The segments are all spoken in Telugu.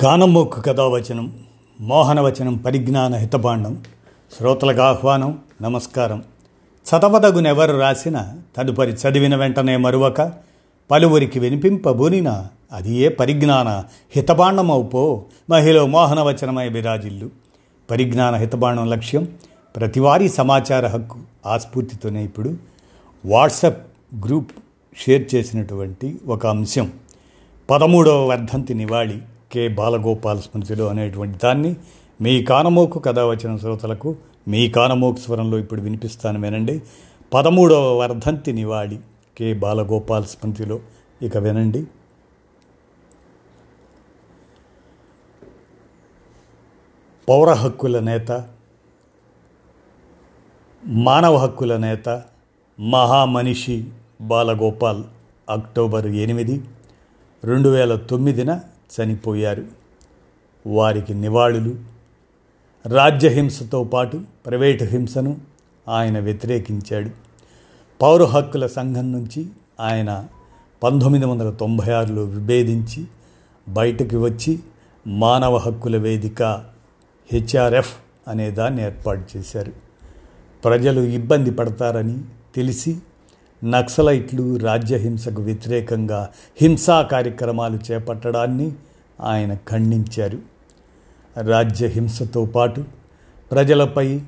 కానమోకు కథావచనం మోహనవచనం పరిజ్ఞాన హితబాండం శ్రోతలకు ఆహ్వానం నమస్కారం. చదవదగునెవరు రాసిన తదుపరి చదివిన వెంటనే మరువక పలువురికి వినిపింపబూనిన అది ఏ పరిజ్ఞాన హితబాండమవుపో మహిళ మోహనవచనమై విరాజిల్లు. పరిజ్ఞాన హితబాండం లక్ష్యం ప్రతివారీ సమాచార హక్కు ఆస్ఫూర్తితోనే ఇప్పుడు వాట్సప్ గ్రూప్ షేర్ చేసినటువంటి ఒక అంశం. పదమూడవ వర్ధంతి నివాళి. కె బాలగోపాల్ స్మృతిలో అనేటువంటి దాన్ని మీ కానమోకు కథ వచ్చిన శ్రోతలకు మీ కానమోకు స్వరంలో ఇప్పుడు వినిపిస్తాను వినండి పదమూడవ వర్ధంతి నివాళి కె బాలగోపాల్ స్మృతిలో. ఇక వినండి. పౌర హక్కుల నేత మానవ హక్కుల నేత మహామనిషి బాలగోపాల్ అక్టోబర్ ఎనిమిది రెండు వేల తొమ్మిదిన చనిపోయారు. వారికి నివాళులు. రాజ్యహింసతో పాటు ప్రైవేటు హింసను ఆయన వ్యతిరేకించాడు. పౌర హక్కుల సంఘం నుంచి ఆయన పంతొమ్మిది వందల తొంభై ఆరులో విభేదించి బయటకు వచ్చి మానవ హక్కుల వేదిక హెచ్ఆర్ఎఫ్ అనే దాన్ని ఏర్పాటు చేశారు. ప్రజలు ఇబ్బంది పడతారని తెలిసి నక్సలైట్లు రాజ్యహింసకు వ్యతిరేకంగా హింసా కార్యక్రమాలు చేపట్టడాన్ని ఆయన ఖండించారు. రాజ్యహింసతో పాటు ప్రజలపై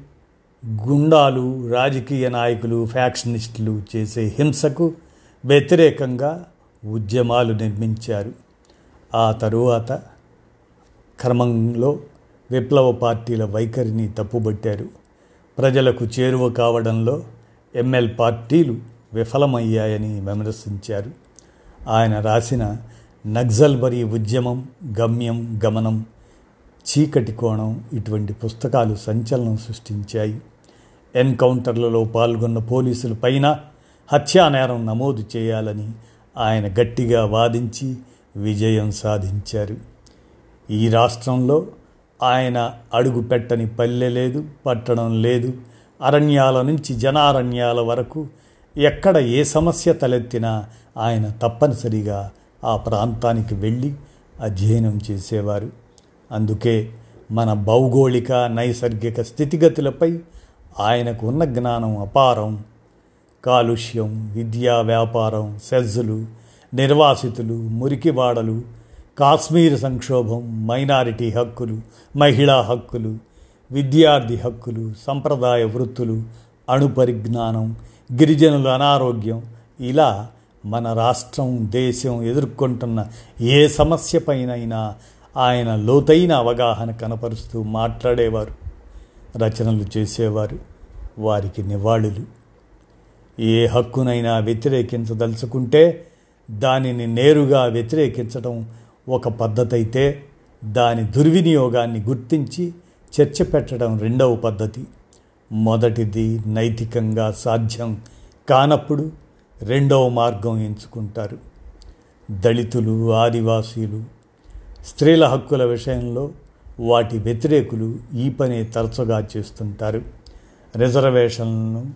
గుండాలు రాజకీయ నాయకులు ఫ్యాక్షనిస్టులు చేసే హింసకు వ్యతిరేకంగా ఉద్యమాలు నిర్మించారు. ఆ తరువాత క్రమంలో విప్లవ పార్టీల వైఖరిని తప్పుబట్టారు. ప్రజలకు చేరువ కావడంలో ఎంఎల్ పార్టీలు విఫలమయ్యాయని విమర్శించారు. ఆయన రాసిన నక్సల్బరీ ఉద్యమం గమ్యం గమనం చీకటి కోణం ఇటువంటి పుస్తకాలు సంచలనం సృష్టించాయి. ఎన్కౌంటర్లలో పాల్గొన్న పోలీసుల పైన హత్యానేరం నమోదు చేయాలని ఆయన గట్టిగా వాదించి విజయం సాధించారు. ఈ రాష్ట్రంలో ఆయన అడుగు పెట్టని పల్లె లేదు పట్టణం లేదు. అరణ్యాల నుంచి జనారణ్యాల వరకు ఎక్కడ ఏ సమస్య తలెత్తినా ఆయన తప్పనిసరిగా ఆ ప్రాంతానికి వెళ్ళి అధ్యయనం చేసేవారు. అందుకే మన భౌగోళిక నైసర్గిక స్థితిగతులపై ఆయనకు ఉన్న జ్ఞానం అపారం. కాలుష్యం విద్యా వ్యాపారం సెజ్జులు నిర్వాసితులు మురికివాడలు కాశ్మీర్ సంక్షోభం మైనారిటీ హక్కులు మహిళా హక్కులు విద్యార్థి హక్కులు సంప్రదాయ వృత్తులు అణు పరిజ్ఞానం గిరిజనుల అనారోగ్యం ఇలా మన రాష్ట్రం దేశం ఎదుర్కొంటున్న ఏ సమస్య పైనైనా ఆయన లోతైన అవగాహన కనపరుస్తూ మాట్లాడేవారు రచనలు చేసేవారు వారికి నివాళులు. ఏ హక్కునైనా వ్యతిరేకించదలుచుకుంటే దానిని నేరుగా వ్యతిరేకించడం ఒక పద్ధతి అయితే దాని దుర్వినియోగాన్ని గుర్తించి చర్చ పెట్టడం రెండవ పద్ధతి. మొదటిది నైతికంగా సాధ్యం కానప్పుడు రెండవ మార్గం ఎంచుకుంటారు. దళితులు ఆదివాసీలు స్త్రీల హక్కుల విషయంలో వాటి వ్యతిరేకులు ఈ పనే తరచుగా చేస్తుంటారు. రిజర్వేషన్లను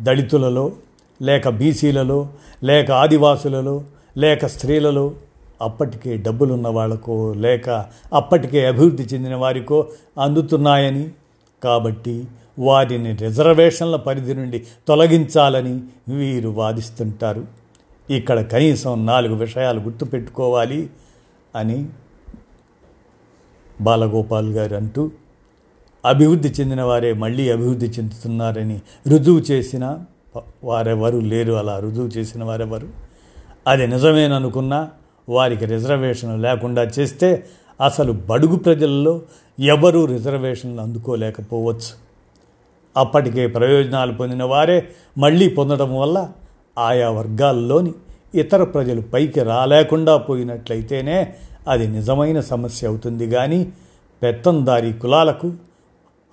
దళితులలో లేక బీసీలలో లేక ఆదివాసులలో లేక స్త్రీలలో అప్పటికే డబ్బులున్న వాళ్ళకో లేక అప్పటికే అభివృద్ధి చెందిన వారికో అందుతున్నాయని. కాబట్టి వారిని రిజర్వేషన్ల పరిధి నుండి తొలగించాలని వీరు వాదిస్తుంటారు. ఇక్కడ కనీసం నాలుగు విషయాలు గుర్తుపెట్టుకోవాలి అని బాలగోపాల్ గారు అంటూ అభివృద్ధి చెందిన వారే మళ్ళీ అభివృద్ధి చెందుతున్నారని రుజువు చేసిన వారెవరు లేరు అలా రుజువు చేసిన వారెవరు? అది నిజమేననుకున్నా వారికి రిజర్వేషన్ లేకుండా చేస్తే అసలు బడుగు ప్రజల్లో ఎవరూ రిజర్వేషన్లు అందుకోలేకపోవచ్చు. అప్పటికే ప్రయోజనాలు పొందిన వారే మళ్ళీ పొందడం వల్ల ఆయా వర్గాల్లోని ఇతర ప్రజలు పైకి రాలేకుండా పోయినట్లయితేనే అది నిజమైన సమస్య అవుతుంది కానీ పెత్తందారి కులాలకు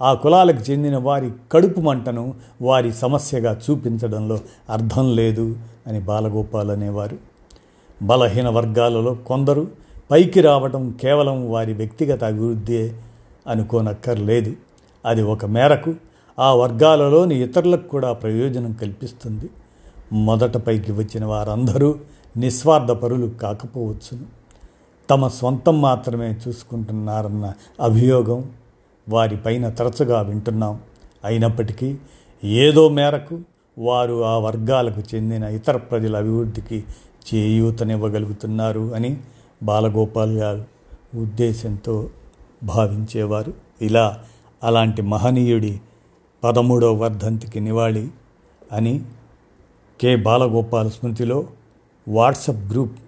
ఆ కులాలకు చెందిన వారి కడుపు మంటను వారి సమస్యగా చూపించడంలో అర్థం లేదు అని బాలగోపాల్ అనేవారు. బలహీన వర్గాలలో కొందరు పైకి రావడం కేవలం వారి వ్యక్తిగత అభివృద్ధి అనుకోనక్కర్లేదు. అది ఒక మేరకు ఆ వర్గాలలోని ఇతరులకు కూడా ప్రయోజనం కల్పిస్తుంది. మొదట పైకి వచ్చిన వారందరూ నిస్వార్థపరులు కాకపోవచ్చును. తమ సొంతం మాత్రమే చూసుకుంటున్నారన్న అభియోగం వారిపైన తరచుగా వింటున్నాం. అయినప్పటికీ ఏదో మేరకు వారు ఆ వర్గాలకు చెందిన ఇతర ప్రజల అభివృద్ధికి చేయూతనివ్వగలుగుతున్నారు అని బాలగోపాల్ గారు ఉద్దేశంతో భావించేవారు. ఇలా అలాంటి మహనీయుడి పదమూడవ వర్ధంతికి నివాళి అని కె. బాలగోపాల్ స్మృతిలో వాట్సప్ గ్రూప్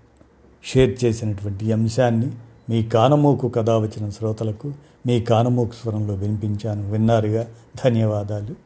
షేర్ చేసినటువంటి అంశాన్ని మీ కానమోకు కథ వచ్చిన శ్రోతలకు మీ కానమోకు స్వరంలో వినిపించాను. విన్నారుగా? ధన్యవాదాలు.